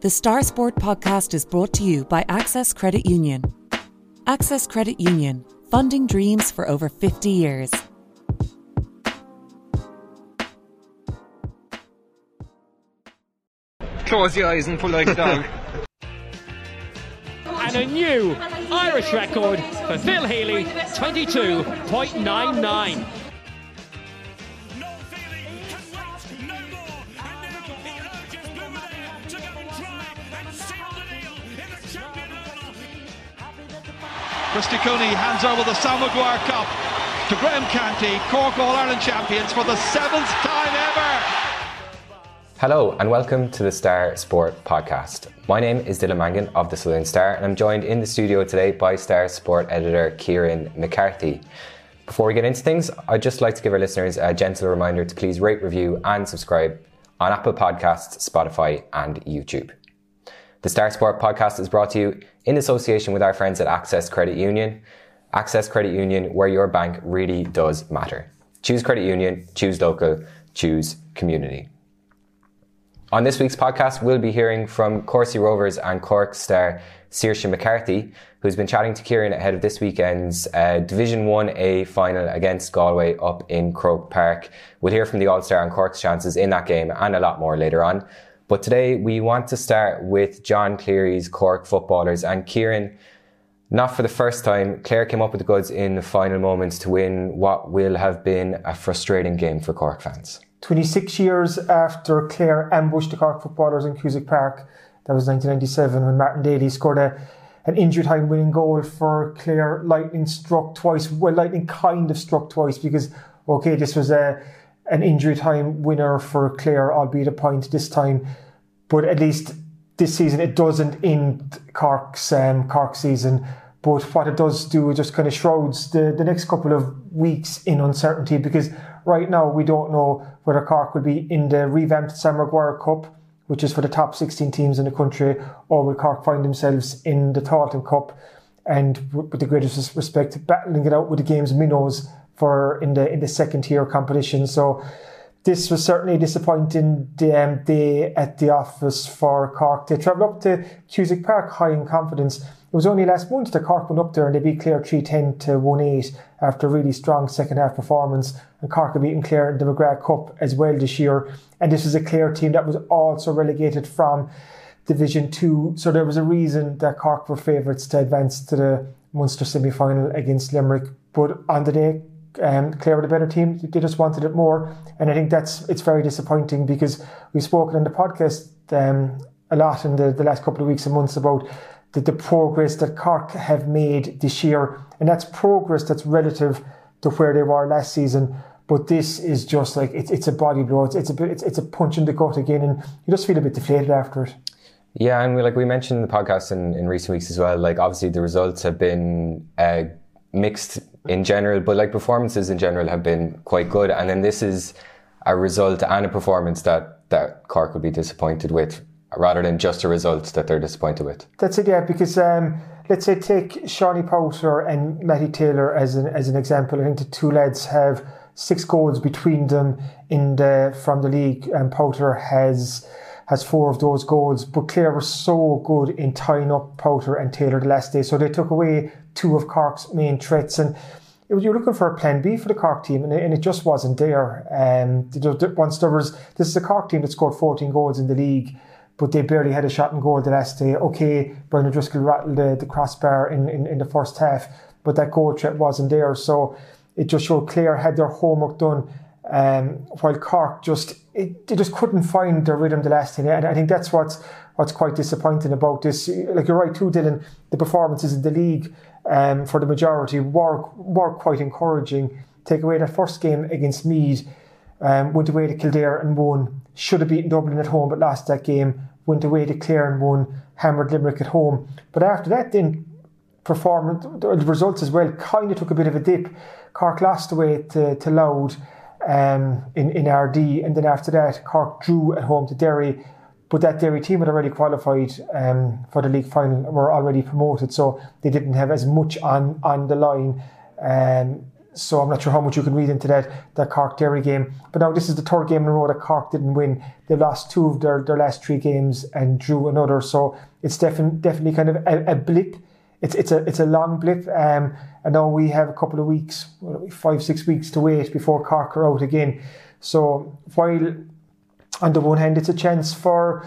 The Star Sport podcast is brought to you by Access Credit Union. Access Credit Union, funding dreams for over 50 years. Close your eyes and pull like a dog. and a new Irish record for Phil Healy, 22.99. Christy hands over the Sam Maguire Cup to Graham Canty, Cork All Ireland champions for the seventh time ever. Hello and welcome to the Star Sport podcast. My name is Dylan Mangan of the Southern Star and I'm joined in the studio today by Star Sport editor Kieran McCarthy. Before we get into things, I'd just like to give our listeners a gentle reminder to please rate, review and subscribe on Apple Podcasts, Spotify and YouTube. The Star Sport podcast is brought to you in association with our friends at Access Credit Union. Access Credit Union, where your bank really does matter. Choose credit union, choose local, choose community. On this week's podcast, we'll be hearing from Courcey Rovers and Cork star Saoirse McCarthy, who's been chatting to Kieran ahead of this weekend's uh, Division 1A final against Galway up in Croke Park. We'll hear from the All-Star and Cork's chances in that game and a lot more later on. But today we want to start with John Cleary's Cork footballers and Kieran. Not for the first time, Clare came up with the goods in the final moments to win what will have been a frustrating game for Cork fans. 26 years after Clare ambushed the Cork footballers in Cusack Park, that was 1997 when Martin Daly scored a, an injury time winning goal for Clare. Lightning struck twice. Well, Lightning kind of struck twice because, okay, this was a an injury time winner for Clare, albeit a point this time. But at least this season it doesn't end Cork's um, Cork season. But what it does do, it just kind of shrouds the, the next couple of weeks in uncertainty because right now we don't know whether Cork will be in the revamped Sam Maguire Cup, which is for the top 16 teams in the country, or will Cork find themselves in the Tailteann Cup and with the greatest respect battling it out with the game's minnows for in the in the second tier competition. So this was certainly disappointing um, day at the office for Cork. They travelled up to Cusack Park high in confidence. It was only last month that Cork went up there and they beat Clare 310 to 1-8 after a really strong second half performance. And Cork have beaten Clare in the McGrath Cup as well this year. And this was a Clare team that was also relegated from Division 2. So there was a reason that Cork were favourites to advance to the Munster semi-final against Limerick. But on the day, um, Clare were the better team. They just wanted it more. And I think that's it's very disappointing because we've spoken in the podcast um, a lot in the, the last couple of weeks and months about the, the progress that Cork have made this year. And that's progress that's relative to where they were last season. But this is just like it's it's a body blow. It's it's a bit it's, it's a punch in the gut again, and you just feel a bit deflated after it. Yeah, and we like we mentioned in the podcast in, in recent weeks as well. Like obviously the results have been uh, mixed in general, but like performances in general have been quite good. And then this is a result and a performance that that Cork would be disappointed with, rather than just a result that they're disappointed with. That's it, yeah. Because um, let's say take Shawnee Powter and Matty Taylor as an as an example. I think the two lads have six goals between them in the from the league, and Powter has has four of those goals. But Clare were so good in tying up Powter and Taylor the last day, so they took away two of Cork's main threats. And it was, you're looking for a plan B for the Cork team, and it, and it just wasn't there. Um, once there was, this is a Cork team that scored 14 goals in the league. But they barely had a shot on goal the last day. Okay, Brian O'Driscoll rattled the, the crossbar in, in, in the first half, but that goal threat wasn't there. So it just showed Clare had their homework done, um, while Cork just it, they just couldn't find their rhythm the last thing. And I think that's what's what's quite disappointing about this. Like you're right too, Dylan. The performances in the league um, for the majority were were quite encouraging. Take away that first game against Meath, um, went away to Kildare and won. Should have beaten Dublin at home, but lost that game. Went away to Clare and won. Hammered Limerick at home. But after that, then performance, the results as well kind of took a bit of a dip. Cork lost away to, to Louth um, in, in Ardee, and then after that, Cork drew at home to Derry. But that Derry team had already qualified um, for the league final, were already promoted, so they didn't have as much on, on the line. Um, so I'm not sure how much you can read into that that Cork Derry game. But now this is the third game in a row that Cork didn't win. They lost two of their, their last three games and drew another. So it's definitely definitely kind of a, a blip. It's it's a it's a long blip. Um, and now we have a couple of weeks, five six weeks to wait before Cork are out again. So while on the one hand it's a chance for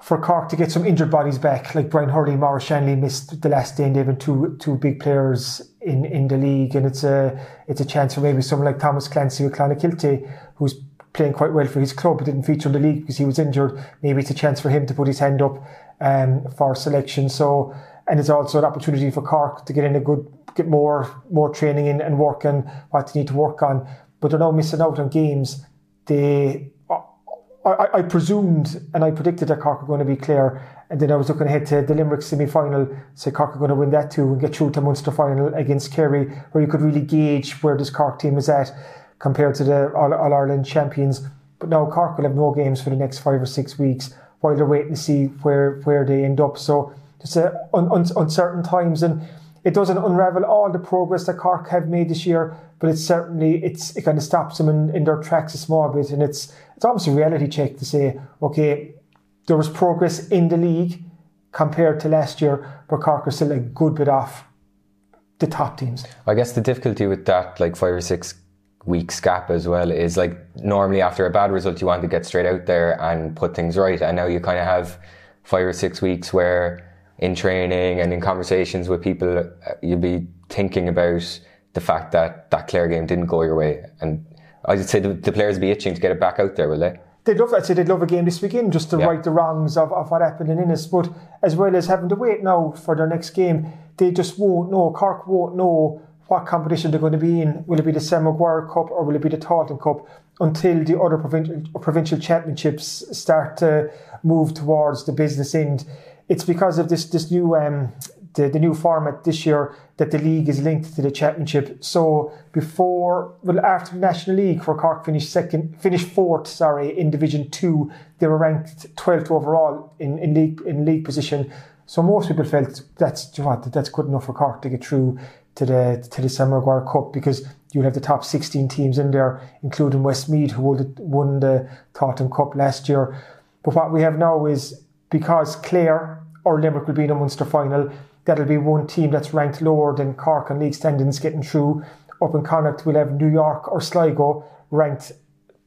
for Cork to get some injured bodies back, like Brian Hurley, Maurice Shanley missed the last day, and they've been two two big players in, in the league, and it's a it's a chance for maybe someone like Thomas Clancy with Clonakilty, who's playing quite well for his club, but didn't feature in the league because he was injured. Maybe it's a chance for him to put his hand up um, for selection. So, and it's also an opportunity for Cork to get in a good, get more more training in and work on what they need to work on. But they're now missing out on games. They I, I, presumed and I predicted that Cork were going to be clear, and then I was looking ahead to the Limerick semi final, say Cork are going to win that too and get through to Munster final against Kerry, where you could really gauge where this Cork team is at compared to the All, All Ireland champions. But now Cork will have no games for the next five or six weeks while they're waiting to see where, where they end up. So just uh, un, un, uncertain times, and it doesn't unravel all the progress that Cork have made this year, but it's certainly it's it kind of stops them in, in their tracks a small bit, and it's it's almost a reality check to say, okay, there was progress in the league compared to last year, but Cork are still a good bit off the top teams. I guess the difficulty with that, like five or six weeks gap as well, is like normally after a bad result, you want to get straight out there and put things right, and now you kind of have five or six weeks where in training and in conversations with people, uh, you'll be thinking about the fact that that Clare game didn't go your way and I'd say the, the players be itching to get it back out there, will they? They'd love, I'd say they'd love a game this weekend just to yeah. right the wrongs of, of what happened in Ennis. But as well as having to wait now for their next game, they just won't know. Cork won't know what competition they're going to be in. Will it be the Sam Maguire Cup or will it be the Tailteann Cup until the other provincial, provincial championships start to move towards the business end? It's because of this this new um, the, the new format this year that the league is linked to the championship. So before, well, after the National League, where Cork finished second, finished fourth, sorry, in Division Two, they were ranked 12th overall in, in league in league position. So most people felt that's what that's good enough for Cork to get through to the to the Sam Maguire Cup because you'll have the top 16 teams in there, including Westmeath, who won the Tailteann Cup last year. But what we have now is because Clare or Limerick will be in a Munster final, that'll be one team that's ranked lower than Cork and league standings getting through. Up in Connacht, we'll have New York or Sligo ranked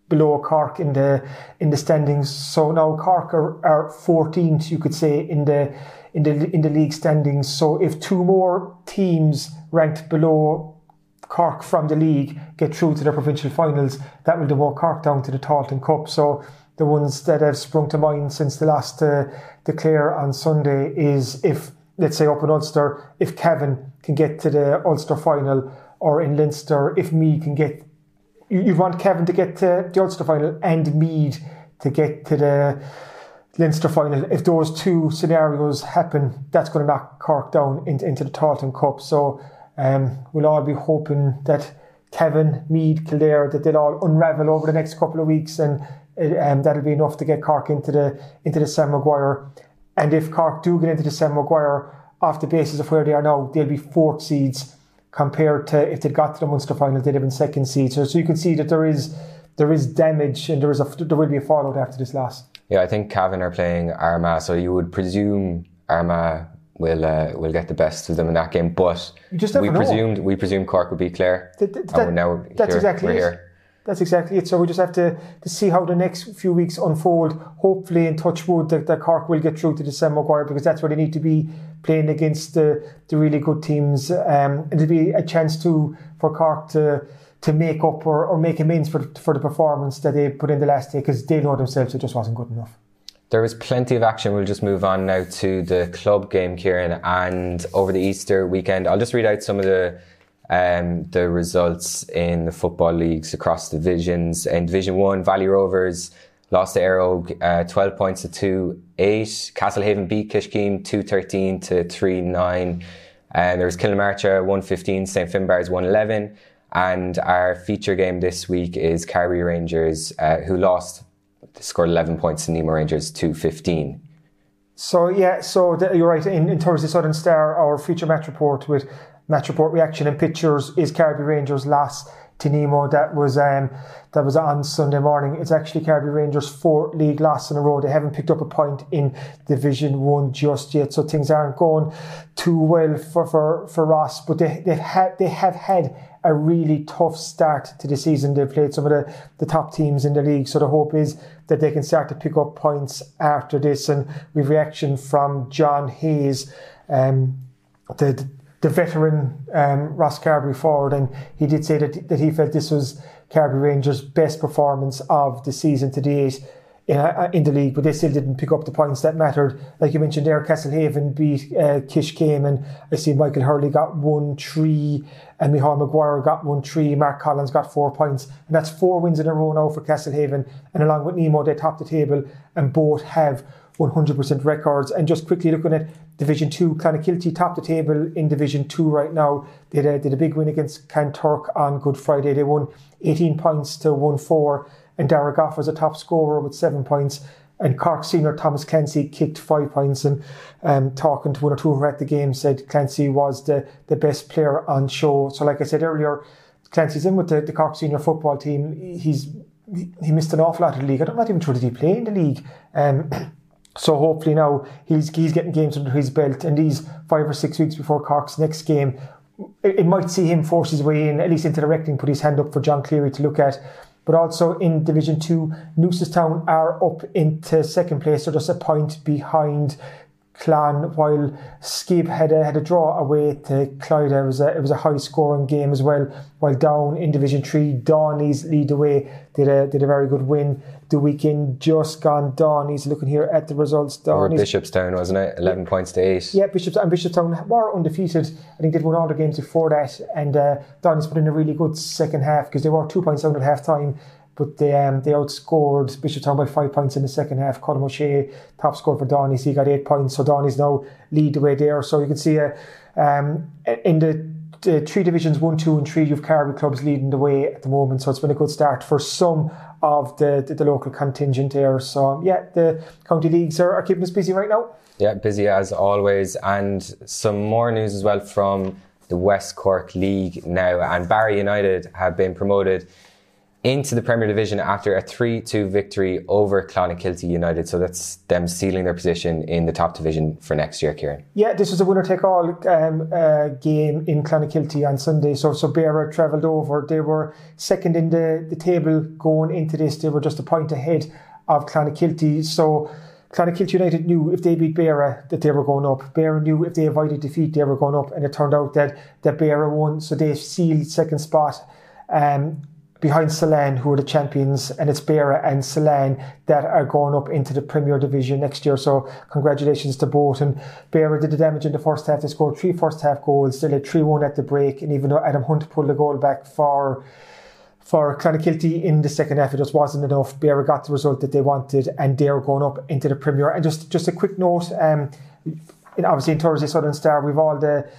below Cork in the in the standings. So now Cork are, are 14th, you could say, in the in the in the league standings. So if two more teams ranked below Cork from the league get through to the provincial finals, that will demote Cork down to the Tailteann Cup. So the ones that have sprung to mind since the last uh, declare on Sunday is if let's say up in Ulster, if Cavan can get to the Ulster final, or in Leinster, if Meath can get, you, you want Cavan to get to the Ulster final and Meath to get to the Leinster final. If those two scenarios happen, that's going to knock Cork down into, into the Tailteann Cup. So um, we'll all be hoping that Cavan, Meath, Kildare, that they'll all unravel over the next couple of weeks, and um, that'll be enough to get Cork into the into the Sam Maguire and if Cork do get into the Sam Maguire off the basis of where they are now, they'll be fourth seeds compared to if they'd got to the Munster final, they'd have been second seed. So, so you can see that there is there is damage and there is a there will be a fallout after this loss. Yeah, I think Cavan are playing Armagh, so you would presume Armagh will uh, we'll get the best of them in that game. But we know. presumed we presumed Cork would be Clare. That, that, and now that's here, exactly we're here. That's exactly it. So we just have to, to see how the next few weeks unfold. Hopefully, in touch wood, that, that Cork will get through to the Sam Maguire because that's where they need to be playing against the, the really good teams. Um, and it'll be a chance to for Cork to to make up or, or make amends for for the performance that they put in the last day because they know themselves it just wasn't good enough. There was plenty of action. We'll just move on now to the club game, Kieran. And over the Easter weekend, I'll just read out some of the um, the results in the football leagues across divisions. In Division 1, Valley Rovers lost to Óg uh, 12 points to 2 8. Castlehaven beat Kiskeam 213 to 3 9. And there was Kilnamartyra 115, St. Finbarr's 111. And our feature game this week is Carbery Rangers, uh, who lost, scored 11 points to Nemo Rangers 215. So, yeah, so the, you're right. In, in terms of Southern Star, our feature match report with match report reaction and pictures is Carbery Rangers loss to Nemo. That was um, that was on Sunday morning. It's actually Carbery Rangers' fourth league loss in a row. They haven't picked up a point in Division One just yet, so things aren't going too well for for, for Ross. But they they've had they have had a really tough start to the season. They've played some of the, the top teams in the league, so the hope is that they can start to pick up points after this. And we've reaction from John Hayes. Um, the, the veteran um, Ross Carbery forward, and he did say that, that he felt this was Carbery Rangers' best performance of the season to date in, uh, in the league, but they still didn't pick up the points that mattered. Like you mentioned there, Castlehaven beat uh, Kiskeam, and I see Michael Hurley got one three, and Michal Maguire got one three, Mark Collins got four points, and that's four wins in a row now for Castlehaven. And along with Nemo, they top the table, and both have 100% records. And just quickly looking at Division 2, Clonakilty top the table in Division 2 right now. They did a, did a big win against Kanturk on Good Friday. They won 18 points to 1 4. And Dara Goff was a top scorer with seven points. And Cork senior Thomas Clancy kicked five points. And um, talking to one or two who were at the game, said Clancy was the, the best player on show. So, like I said earlier, Clancy's in with the, the Cork senior football team. He's he missed an awful lot of the league. I'm not even sure did he play in the league. Um, So hopefully now he's he's getting games under his belt, and these five or six weeks before Cork's next game, it, it might see him force his way in at least into the reckoning, put his hand up for John Cleary to look at. But also in Division Two, Newcestown are up into second place, so just a point behind Clan, while Skib had a, had a draw away to Clyda. It was a, it was a high scoring game as well. While down in Division 3, Dohenys lead away did a, did a very good win the weekend just gone. Dohenys looking here at the results. Dohenys, Bishopstown, wasn't it? 11 points to 8. yeah, Bishops and Bishopstown were undefeated. I think they'd won all their games before that. And uh, Dohenys put in a really good second half because they were two points down at half time. But they um, they outscored Bishopstown by five points in the second half. Colin O'Shea top scored for Dohenys. He got eight points. So Dohenys now lead the way there. So you can see uh, um, in the the three divisions one, two, and three, you've Carbery clubs leading the way at the moment. So it's been a good start for some of the, the, the local contingent there. So um, yeah, the county leagues are, are keeping us busy right now. Yeah, busy as always. And some more news as well from the West Cork League now. And Beara United have been promoted into the Premier Division after a 3 2 victory over Clonakilty United. So that's them sealing their position in the top division for next year, Kieran. Yeah, this was a winner take all um, uh, game in Clonakilty on Sunday. So, so Beara travelled over. They were second in the, the table going into this. They were just a point ahead of Clonakilty. So, Clonakilty United knew if they beat Beara that they were going up. Beara knew if they avoided defeat they were going up, and it turned out that that Beara won, so they sealed second spot. Um, behind Celan, who are the champions, and it's Beara and Celan that are going up into the Premier Division next year. So congratulations to both. And Beara did the damage in the first half. They scored three first half goals. They led 3-1 at the break. And even though Adam Hunt pulled the goal back for for Clonakilty in the second half, it just wasn't enough. Beara got the result that they wanted, and they're going up into the Premier. And just just a quick note, um, in, obviously in Thursday Southern Star, we've all the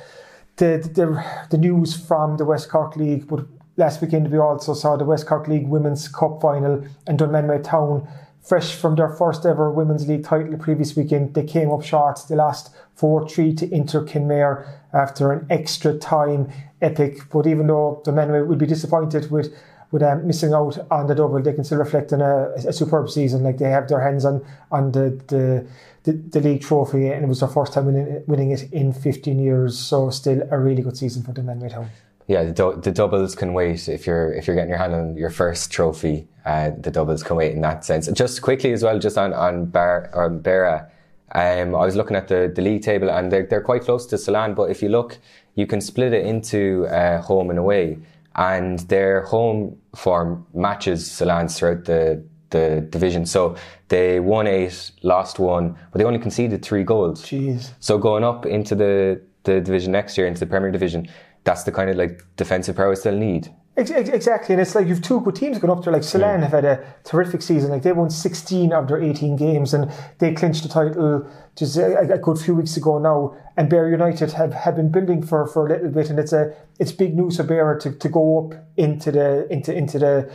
the, the the news from the West Cork League, but last weekend we also saw the West Cork League Women's Cup final and Dunmanway Town fresh from their first ever Women's League title the previous weekend. They came up short. They lost 4-3 to Inter Kenmare after an extra time epic. But even though Dunmanway will be disappointed with with um, missing out on the double, they can still reflect on a, a superb season. Like they have their hands on on the, the the, the league trophy, and it was their first time winning it, winning it in 15 years. So still a really good season for Dunmanway Town yeah, the, do- the, doubles can wait if you're if you're getting your hand on your first trophy. Uh, the doubles can wait in that sense. Just quickly as well, just on on Bar or Beara, um, I was looking at the, the league table and they're they're quite close to Celan. But if you look, you can split it into uh, home and away, and their home form matches Celan's throughout the the division. So they won eight, lost one, but they only conceded three goals. Jeez. So going up into the the division next year, into the Premier Division, that's the kind of like defensive prowess they'll need. Exactly, and it's like you've two good teams going up there. Like Celan Hmm. have had a terrific season. Like they won 16 of their 18 games, and they clinched the title just a, a good few weeks ago now. And Beara United have, have been building for, for a little bit, and it's a it's big news for Beara to, to go up into the into into the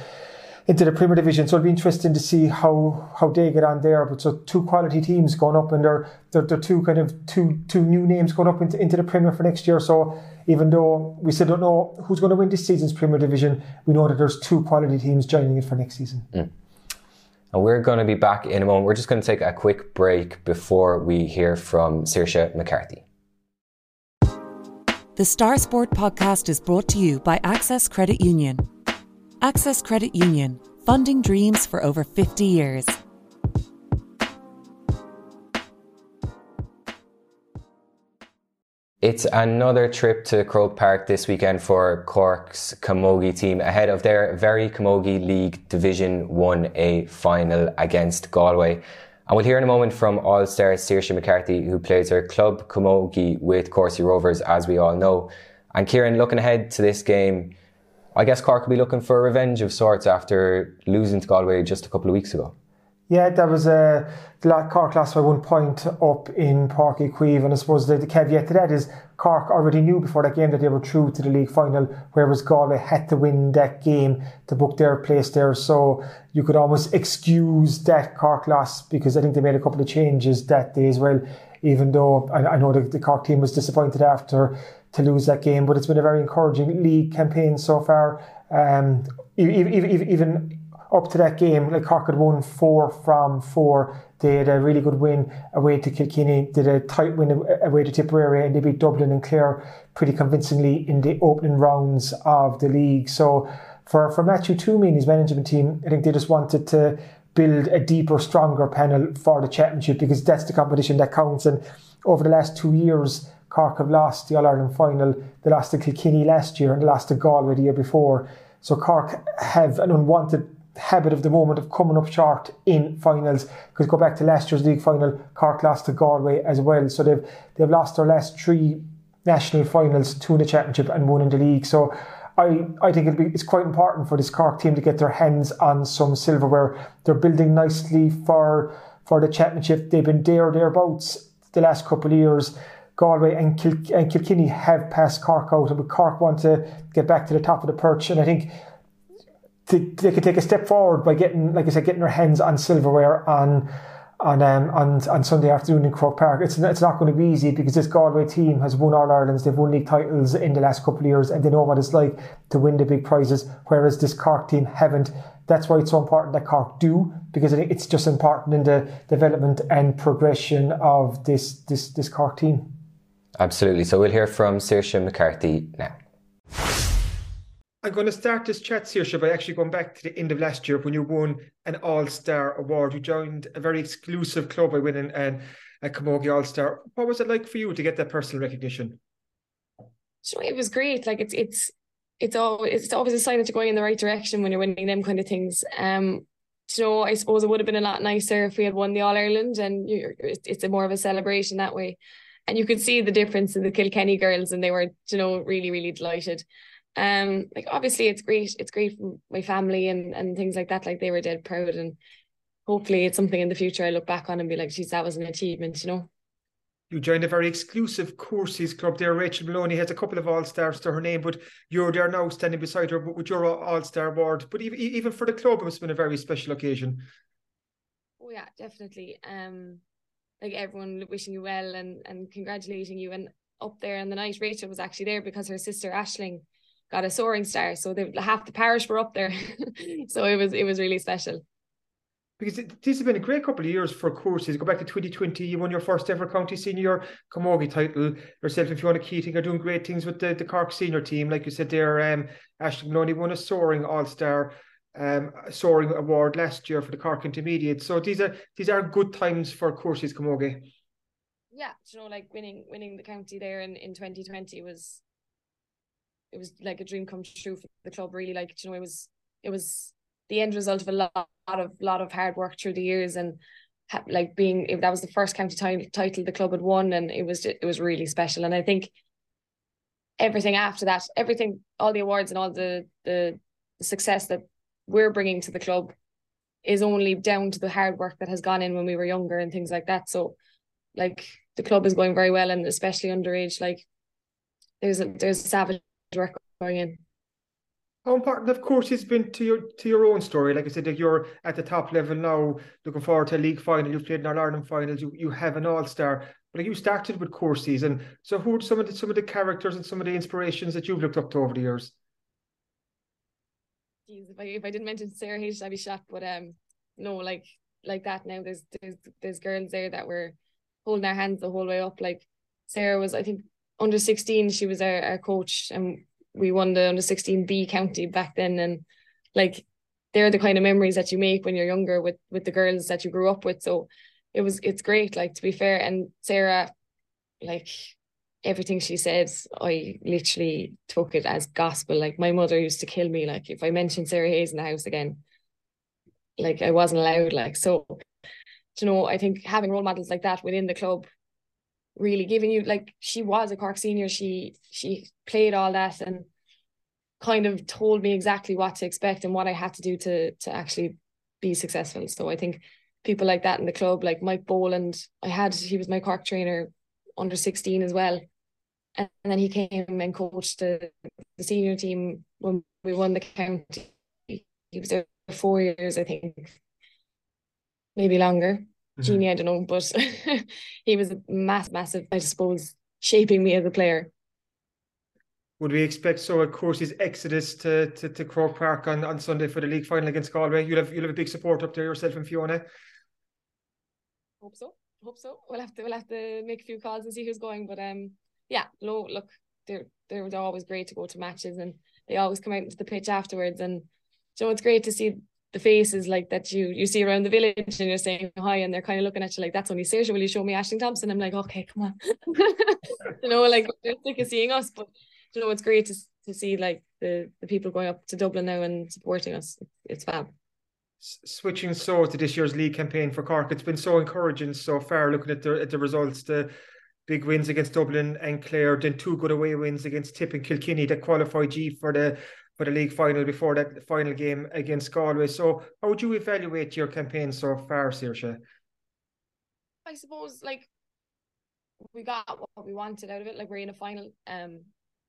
into the Premier Division. So it'll be interesting to see how how they get on there. But so two quality teams going up, and they're they're, they're two kind of two two new names going up into, into the Premier for next year. So even though we still don't know who's going to win this season's Premier Division, we know that there's two quality teams joining it for next season. Mm. And we're going to be back in a moment. We're just going to take a quick break before we hear from Saoirse McCarthy. The Star Sport podcast is brought to you by Access Credit Union. Access Credit Union, funding dreams for over 50 years. It's another trip to Croke Park this weekend for Cork's Camogie team ahead of their very Camogie League Division 1A final against Galway. And we'll hear in a moment from All-Star Saoirse McCarthy, who plays her club Camogie with Courcey Rovers, as we all know. And Kieran, looking ahead to this game, I guess Cork will be looking for a revenge of sorts after losing to Galway just a couple of weeks ago. Yeah, there was uh, a Cork lost by one point up in Uí Chaoimh, and I suppose the, the caveat to that is Cork already knew before that game that they were through to the league final, whereas Galway had to win that game to book their place there. So you could almost excuse that Cork loss because I think they made a couple of changes that day as well. Even though I, I know the, the Cork team was disappointed after to lose that game, but it's been a very encouraging league campaign so far. Um, even, even, even up to that game, like Cork had won four from four. They had a really good win away to Kilkenny, did a tight win away to Tipperary, and they beat Dublin and Clare pretty convincingly in the opening rounds of the league. So for, for Matthew Twomey and his management team, I think they just wanted to build a deeper, stronger panel for the championship because that's the competition that counts. And over the last two years, Cork have lost the All Ireland final. They lost to Kilkenny last year and they lost to Galway the year before. So Cork have an unwanted habit of the moment of coming up short in finals. Because go back to last year's league final, Cork lost to Galway as well. So they've they've lost their last three national finals, two in the championship and one in the league. So I, I think it'll be, it's quite important for this Cork team to get their hands on some silverware. They're building nicely for for the championship. They've been there or thereabouts the last couple of years. Galway and, Kil- and Kilkenny have passed Cork out, but Cork want to get back to the top of the perch. And I think they could take a step forward by getting, like I said, getting their hands on silverware on on um, on, on Sunday afternoon in Croke Park. It's it's not going to be easy because this Galway team has won All Ireland's, they've won league titles in the last couple of years, and they know what it's like to win the big prizes. Whereas this Cork team haven't. That's why it's so important that Cork do because I think it's just important in the development and progression of this this this Cork team. Absolutely. So we'll hear from Saoirse McCarthy now. I'm going to start this chat, Saoirse, by actually going back to the end of last year when you won an All Star award. You joined a very exclusive club by winning an, a Camogie All Star. What was it like for you to get that personal recognition? So it was great. Like it's it's it's always it's always a sign that you're going in the right direction when you're winning them kind of things. Um, you know, I suppose it would have been a lot nicer if we had won the All Ireland, and it's a more of a celebration that way. And you could see the difference in the Kilkenny girls, and they were, you know, really really delighted. Um like obviously it's great it's great for my family and and things like that like they were dead proud. And hopefully it's something in the future I look back on and be like geez that was an achievement you know? You joined a very exclusive Courceys club there. Rachel Maloney has a couple of all-stars to her name but you're there now standing beside her with your all-star award. But even, even for the club it must have been a very special occasion. Oh yeah definitely. Um like everyone wishing you well and and congratulating you and up there in the night Rachel was actually there because her sister Ashling got a soaring star. So they half the parish were up there. so it was it was really special. Because this has been a great couple of years for Courceys. Go back to 2020, you won your first ever county senior camogie title. Yourself If you want and Fiona Keating are doing great things with the, the Cork senior team. Like you said there, um, Ashley Maloney won a soaring all-star um, soaring award last year for the Cork Intermediate. So these are these are good times for Courceys camogie. Yeah, you know, like winning winning the county there in, in 2020 was it was like a dream come true for the club. Really, like you know, it was it was the end result of a lot, of lot of hard work through the years and like being that was the first county t- title the club had won and it was it was really special and I think everything after that everything all the awards and all the the, the success that we're bringing to the club is only down to the hard work that has gone in when we were younger and things like that so like the club is going very well and especially underage like there's a there's a savage work going in. How important, of course, it's been to your to your own story. Like I said, like you're at the top level now, looking forward to a league final. You've played in All Ireland finals. You you have an All Star. But like you started with Courceys, season. so who are some of the some of the characters and some of the inspirations that you've looked up to over the years? Jeez, if I if I didn't mention Sarah H, I'd be shocked. But um, no, like like that now. There's there's there's girls there that were holding our hands the whole way up. Like Sarah was, I think, under sixteen. She was our, our coach, and we won the under sixteen B county back then. And like they're the kind of memories that you make when you're younger with with the girls that you grew up with. So it was it's great. Like to be fair, and Sarah, like everything she said, I literally took it as gospel. Like my mother used to kill me. Like if I mentioned Sarah Hayes in the house again, like I wasn't allowed. Like so, you know, I think having role models like that within the club, really giving you like she was a Cork senior. She she played all that and kind of told me exactly what to expect and what I had to do to to actually be successful. So I think people like that in the club, like Mike Boland, I had he was my Cork trainer under 16 as well and then he came and coached the, the senior team when we won the county. He was there for four years, I think, maybe longer. Mm-hmm. Jeannie, I don't know, but he was a massive, massive, I suppose, shaping me as a player. Would we expect so? Of course, his exodus to, to, to Croke Park on, on Sunday for the league final against Galway. You'll have you'll have a big support up there yourself and Fiona. Hope so. Hope so. We'll have to we'll have to make a few calls and see who's going. But um, yeah, look, look, they're they're always great to go to matches and they always come out into the pitch afterwards. And so it's great to see the faces like that you you see around the village and you're saying hi and they're kind of looking at you like that's only Saoirse, will you show me Ashling Thompson? I'm like, okay, come on. you know, like they're sick of seeing us, but you know, it's great to to see like the the people going up to Dublin now and supporting us. It's fab. Switching so to this year's league campaign for Cork, it's been so encouraging so far. Looking at the at the results, the big wins against Dublin and Clare, then two good away wins against Tip and Kilkenny that qualified G for the for the league final before that final game against Galway. So how would you evaluate your campaign so far, Saoirse? I suppose like we got what we wanted out of it. Like we're in a final. Um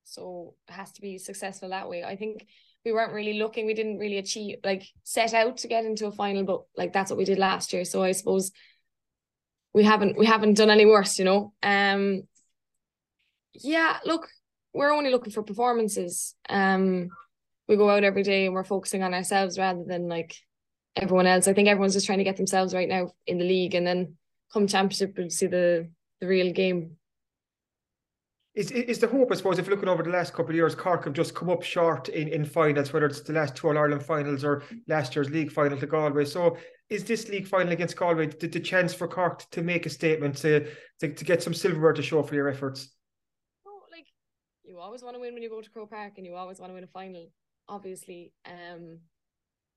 so it has to be successful that way. I think we weren't really looking, we didn't really achieve like set out to get into a final, but like that's what we did last year. So I suppose we haven't we haven't done any worse, you know. Um yeah, look, we're only looking for performances. Um we go out every day and we're focusing on ourselves rather than like everyone else. I think everyone's just trying to get themselves right now in the league and then come championship we'll see the the real game is is the hope, I suppose, if looking over the last couple of years, Cork have just come up short in, in finals, whether it's the last two All Ireland finals or last year's league final to Galway. So is this league final against Galway the, the chance for Cork to make a statement to, to, to get some silverware to show for your efforts? Oh, like you always want to win when you go to Croke Park and you always want to win a final, obviously. Um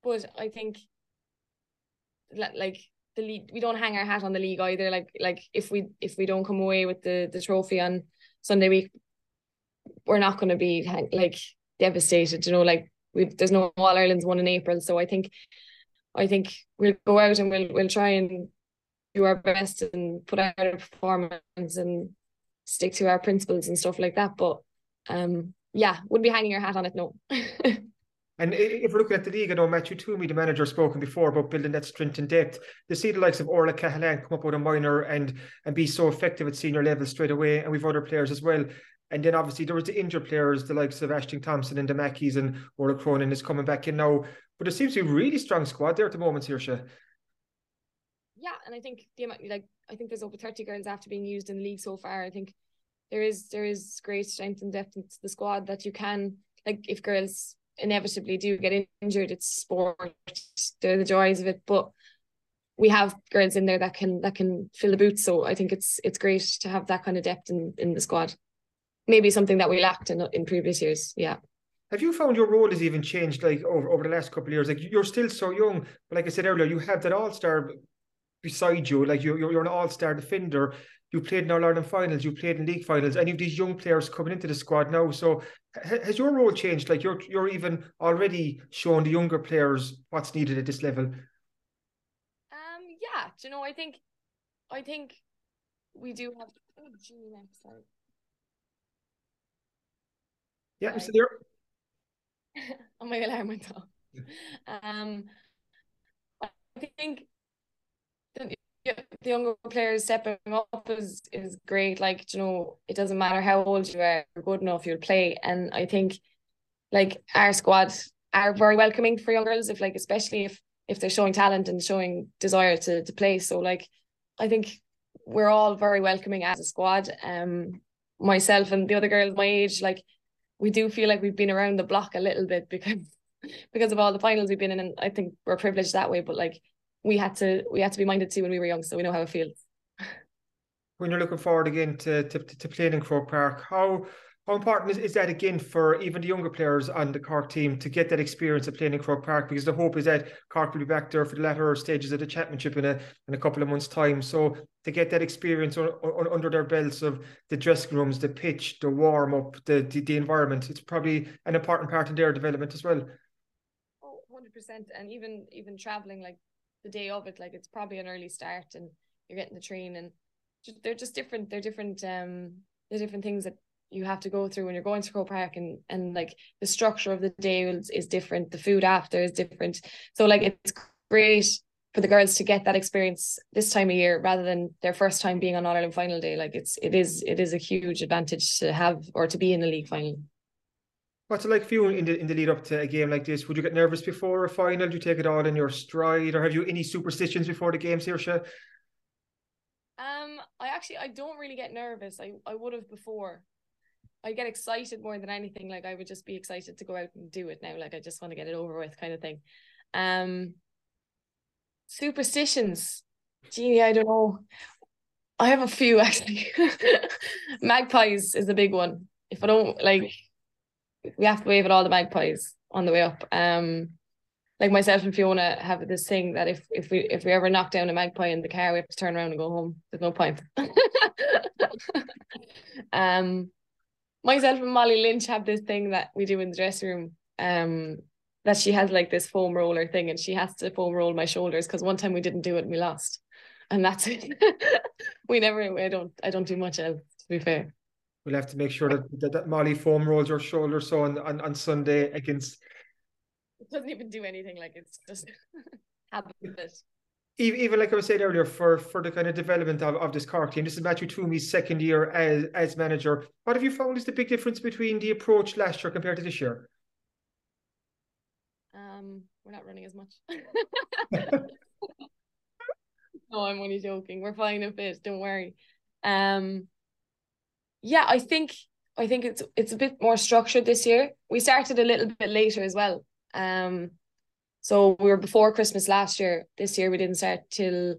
but I think like the league we don't hang our hat on the league either. Like like if we if we don't come away with the the trophy on Sunday week, we're not going to be like devastated. You know, like we there's no All Ireland's one in April, so I think I think we'll go out and we'll we'll try and do our best and put out a performance and stick to our principles and stuff like that. But um, yeah, wouldn't be hanging your hat on it. No. And if we're looking at the league, I know Matthew Twomey, the manager, spoken before about building that strength and depth. To see the likes of Orla Cahalan come up with a minor and and be so effective at senior level straight away, and we've other players as well. And then obviously there was the injured players, the likes of Ashling Thompson and the Mackeys and Orla Cronin is coming back in now. But there seems to be a really strong squad there at the moment, Saoirse. Yeah, and I think the amount, like I think there's over 30 girls after being used in the league so far. I think there is there is great strength and depth in the squad that you can like if girls inevitably do get injured. It's sport. They're the joys of it. But we have girls in there that can that can fill the boots. So I think it's it's great to have that kind of depth in, in the squad. Maybe something that we lacked in in previous years. Yeah. Have you found your role has even changed like over, over the last couple of years? Like you're still so young, but like I said earlier, you have that all star beside you. Like you, you're, you're an all star defender you played in All Ireland finals, you played in league finals, and you've these young players coming into the squad now. So has your role changed? Like you're you're even already showing the younger players what's needed at this level. Um. Yeah. Do you know? I think, I think, we do have. Oh, Yeah. So there. on my alarm went off. Um, I think the, the younger players stepping up is is great. Like you know, it doesn't matter how old you are, you're good enough, you'll play. And I think like our squad are very welcoming for young girls, if like especially if if they're showing talent and showing desire to to play. So like, I think we're all very welcoming as a squad. Um, myself and the other girls my age, like we do feel like we've been around the block a little bit because because of all the finals we've been in, and I think we're privileged that way. But like we had to we had to be minded to when we were young, so we know how it feels. When you're looking forward again to to, to playing in Croke Park, how how important is, is that again for even the younger players on the Cork team to get that experience of playing in Croke Park? Because the hope is that Cork will be back there for the latter stages of the championship in a in a couple of months' time. So to get that experience on, on, under their belts of the dressing rooms, the pitch, the warm up, the, the, the environment, it's probably an important part in their development as well. Oh, 100%. And even even traveling like the day of it, like it's probably an early start and you're getting the train and just, they're just different. They're different. Um, they're different things that you have to go through when you're going to Croke Park and and like the structure of the day is, is different the food after is different so like it's great for the girls to get that experience this time of year rather than their first time being on All Ireland final day like it's it is it is a huge advantage to have or to be in the league final What's it like for you in the in the lead up to a game like this? Would you get nervous before a final? Do you take it all in your stride, or have you any superstitions before the games here, Um, I actually I don't really get nervous. I I would have before. I get excited more than anything. Like I would just be excited to go out and do it now. Like I just want to get it over with, kind of thing. Um, superstitions, Genie. I don't know. I have a few actually. magpies is a big one. If I don't like, we have to wave at all the magpies on the way up. Um, like myself and Fiona have this thing that if if we if we ever knock down a magpie in the car, we have to turn around and go home. There's no point. um myself and Molly Lynch have this thing that we do in the dressing room. Um, that she has like this foam roller thing, and she has to foam roll my shoulders because one time we didn't do it and we lost, and that's it. we never. I don't. I don't do much else. To be fair. We'll have to make sure that, that, that Molly foam rolls your shoulders so on, on, on Sunday against. It doesn't even do anything. Like it's just habit even like I was saying earlier, for for the kind of development of, of this Cork team, this is Matthew Twomey's second year as as manager. What have you found is the big difference between the approach last year compared to this year? Um, we're not running as much. no, I'm only joking. We're fine and fit. Don't worry. Um, yeah, I think I think it's it's a bit more structured this year. We started a little bit later as well. Um, so we were before Christmas last year. This year we didn't start till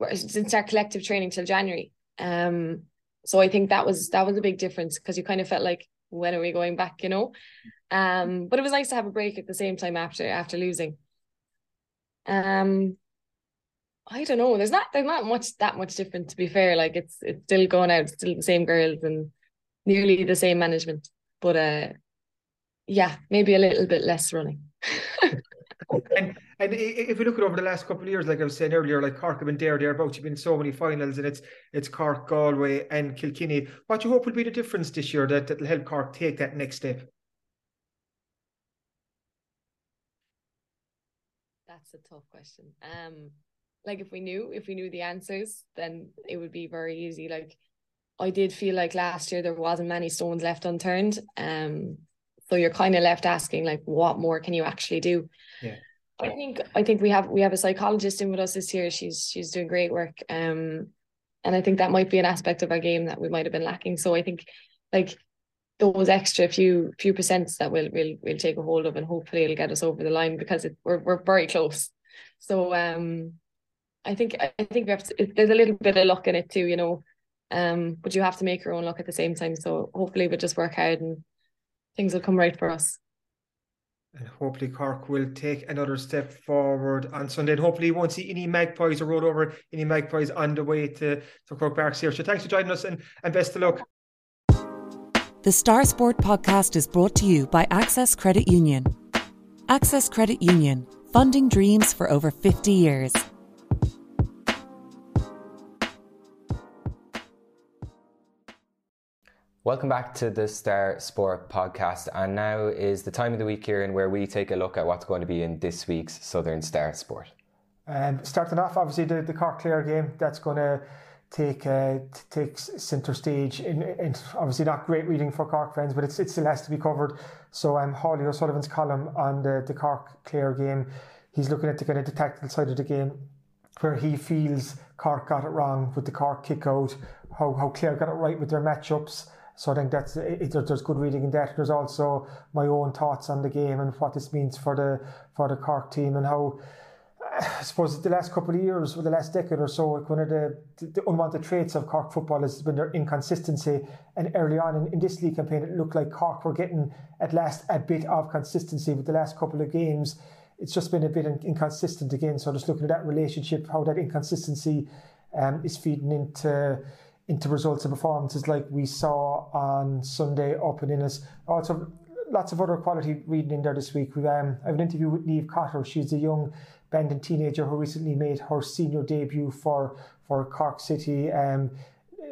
didn't start collective training till January. Um, so I think that was that was a big difference because you kind of felt like when are we going back, you know? Um, but it was nice to have a break at the same time after after losing. Um, I don't know. There's not there's not much that much different to be fair. Like it's it's still going out, still the same girls and nearly the same management. But uh, yeah, maybe a little bit less running. and and if we look at over the last couple of years, like I was saying earlier, like Cork have been there, thereabouts. You've been so many finals, and it's it's Cork, Galway, and Kilkenny. What do you hope will be the difference this year that that'll help Cork take that next step? That's a tough question. Um, like if we knew if we knew the answers, then it would be very easy. Like I did feel like last year there wasn't many stones left unturned. Um, so you're kind of left asking like, what more can you actually do? Yeah. I think I think we have we have a psychologist in with us this year. She's she's doing great work. Um, and I think that might be an aspect of our game that we might have been lacking. So I think like those extra few few percents that we'll we'll we'll take a hold of and hopefully it'll get us over the line because it, we're we're very close. So um, I think I think we have to, there's a little bit of luck in it too, you know. Um, but you have to make your own luck at the same time. So hopefully we'll just work hard and things will come right for us. And hopefully Cork will take another step forward on Sunday. And hopefully you won't see any magpies or road over any magpies on the way to, to Croke Park here. So thanks for joining us and, and best of luck. The Star Sport podcast is brought to you by Access Credit Union. Access Credit Union, funding dreams for over 50 years. Welcome back to the Star Sport podcast. And now is the time of the week here in where we take a look at what's going to be in this week's Southern Star Sport. Um, starting off, obviously, the, the Cork Clare game, that's going to take uh, take centre stage. In, in, obviously, not great reading for Cork fans, but it's, it still has to be covered. So, um, Holly O'Sullivan's column on the, the Cork Clare game, he's looking at the kind of the tactical side of the game where he feels Cork got it wrong with the Cork kick out, how, how Clare got it right with their matchups. So I think that's it, there's good reading in that. There's also my own thoughts on the game and what this means for the for the Cork team and how I suppose the last couple of years or the last decade or so, one of the, the unwanted traits of Cork football has been their inconsistency. And early on in, in, this league campaign, it looked like Cork were getting at last a bit of consistency with the last couple of games. It's just been a bit inconsistent again. So just looking at that relationship, how that inconsistency um, is feeding into into results and performances like we saw on Sunday up in Ennis. Also, lots of other quality reading in there this week. We um, I have an interview with Neve Cotter. She's a young Bandon teenager who recently made her senior debut for for Cork City. Um,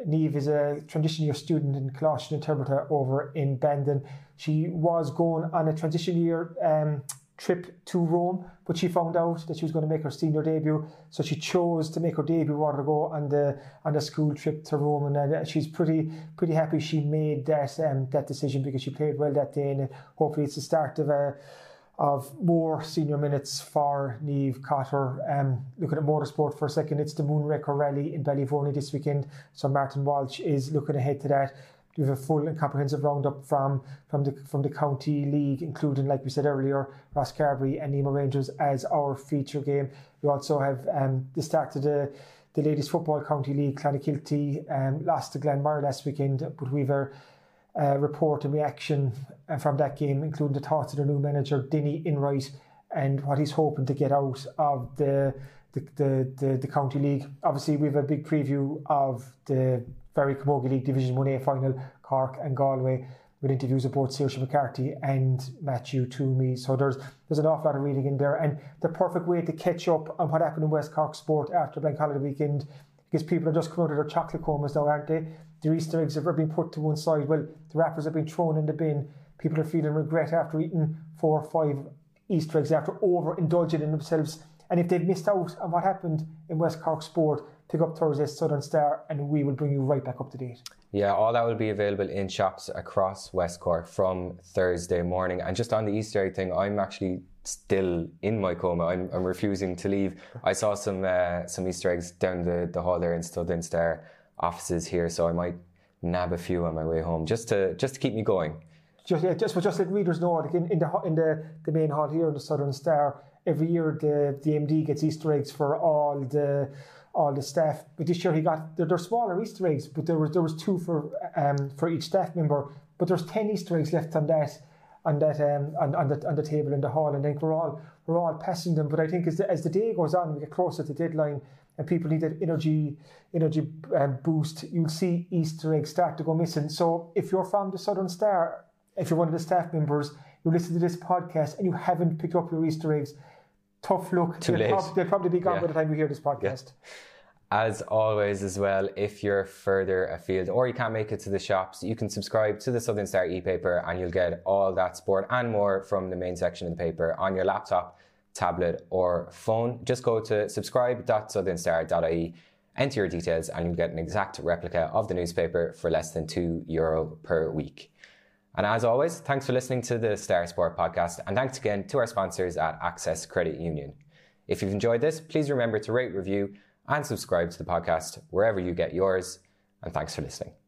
Neve is a transition year student in Coláiste na Toirbhirte over in Bandon. She was going on a transition year um, trip to Rome, but she found out that she was going to make her senior debut, so she chose to make her debut rather than go on the on the school trip to Rome, and uh, she's pretty pretty happy she made that um, that decision because she played well that day, and hopefully it's the start of a of more senior minutes for Neve Cotter. Um, looking at motorsport for a second, it's the Moonraker Rally in Ballyvourney this weekend, so Martin Walsh is looking ahead to that we have a full and comprehensive roundup from from the from the county league, including, like we said earlier, Rosscarbery and Nemo Rangers as our feature game. We also have um, the start of the the ladies football county league. Clonakilty um, lost to Glanmire last weekend, but we've a, a report and reaction uh, from that game, including the thoughts of the new manager, Denny Enright, and what he's hoping to get out of the the, the, the, the county league. Obviously, we have a big preview of the very Camogie League Division 1A final, Cork and Galway, with interviews of both Saoirse McCarthy and Matthew Twomey. So there's there's an awful lot of reading in there, and the perfect way to catch up on what happened in West Cork sport after Bank Holiday weekend, because people are just coming out of their chocolate comas now, aren't they? The Easter eggs have been put to one side. Well, the wrappers have been thrown in the bin. People are feeling regret after eating four or five Easter eggs after overindulging in themselves. And if they've missed out on what happened in West Cork sport, pick up Thursday's Southern Star and we will bring you right back up to date. Yeah, all that will be available in shops across West Cork from Thursday morning. And just on the Easter egg thing, I'm actually still in my coma. I'm, I'm refusing to leave. I saw some uh, some Easter eggs down the, the hall there in Southern Star offices here, so I might nab a few on my way home just to just to keep me going. Just yeah, just for just let readers know, like in, in the in the, the main hall here in the Southern Star, every year the the MD gets Easter eggs for all the all the staff. But this year he got they're, they're smaller Easter eggs, but there was there was two for um, for each staff member. But there's ten Easter eggs left on that on that um, on, on the on the table in the hall, and I think we're all we're all passing them. But I think as the, as the day goes on, we get closer to the deadline, and people need that energy energy um, boost. You'll see Easter eggs start to go missing. So if you're from the Southern Star, if you're one of the staff members, you listen to this podcast and you haven't picked up your Easter eggs tough look. Too they'll, late. prob- they'll probably be gone Yeah. by the time you hear this podcast. As always, as well, if you're further afield or you can't make it to the shops, you can subscribe to the Southern Star e-paper and you'll get all that sport and more from the main section of the paper on your laptop, tablet or phone. Just go to subscribe.southernstar.ie, enter your details and you'll get an exact replica of the newspaper for less than two euro per week. And as always, thanks for listening to the Star Sport podcast and thanks again to our sponsors at Access Credit Union. If you've enjoyed this, please remember to rate, review, and subscribe to the podcast wherever you get yours. And thanks for listening.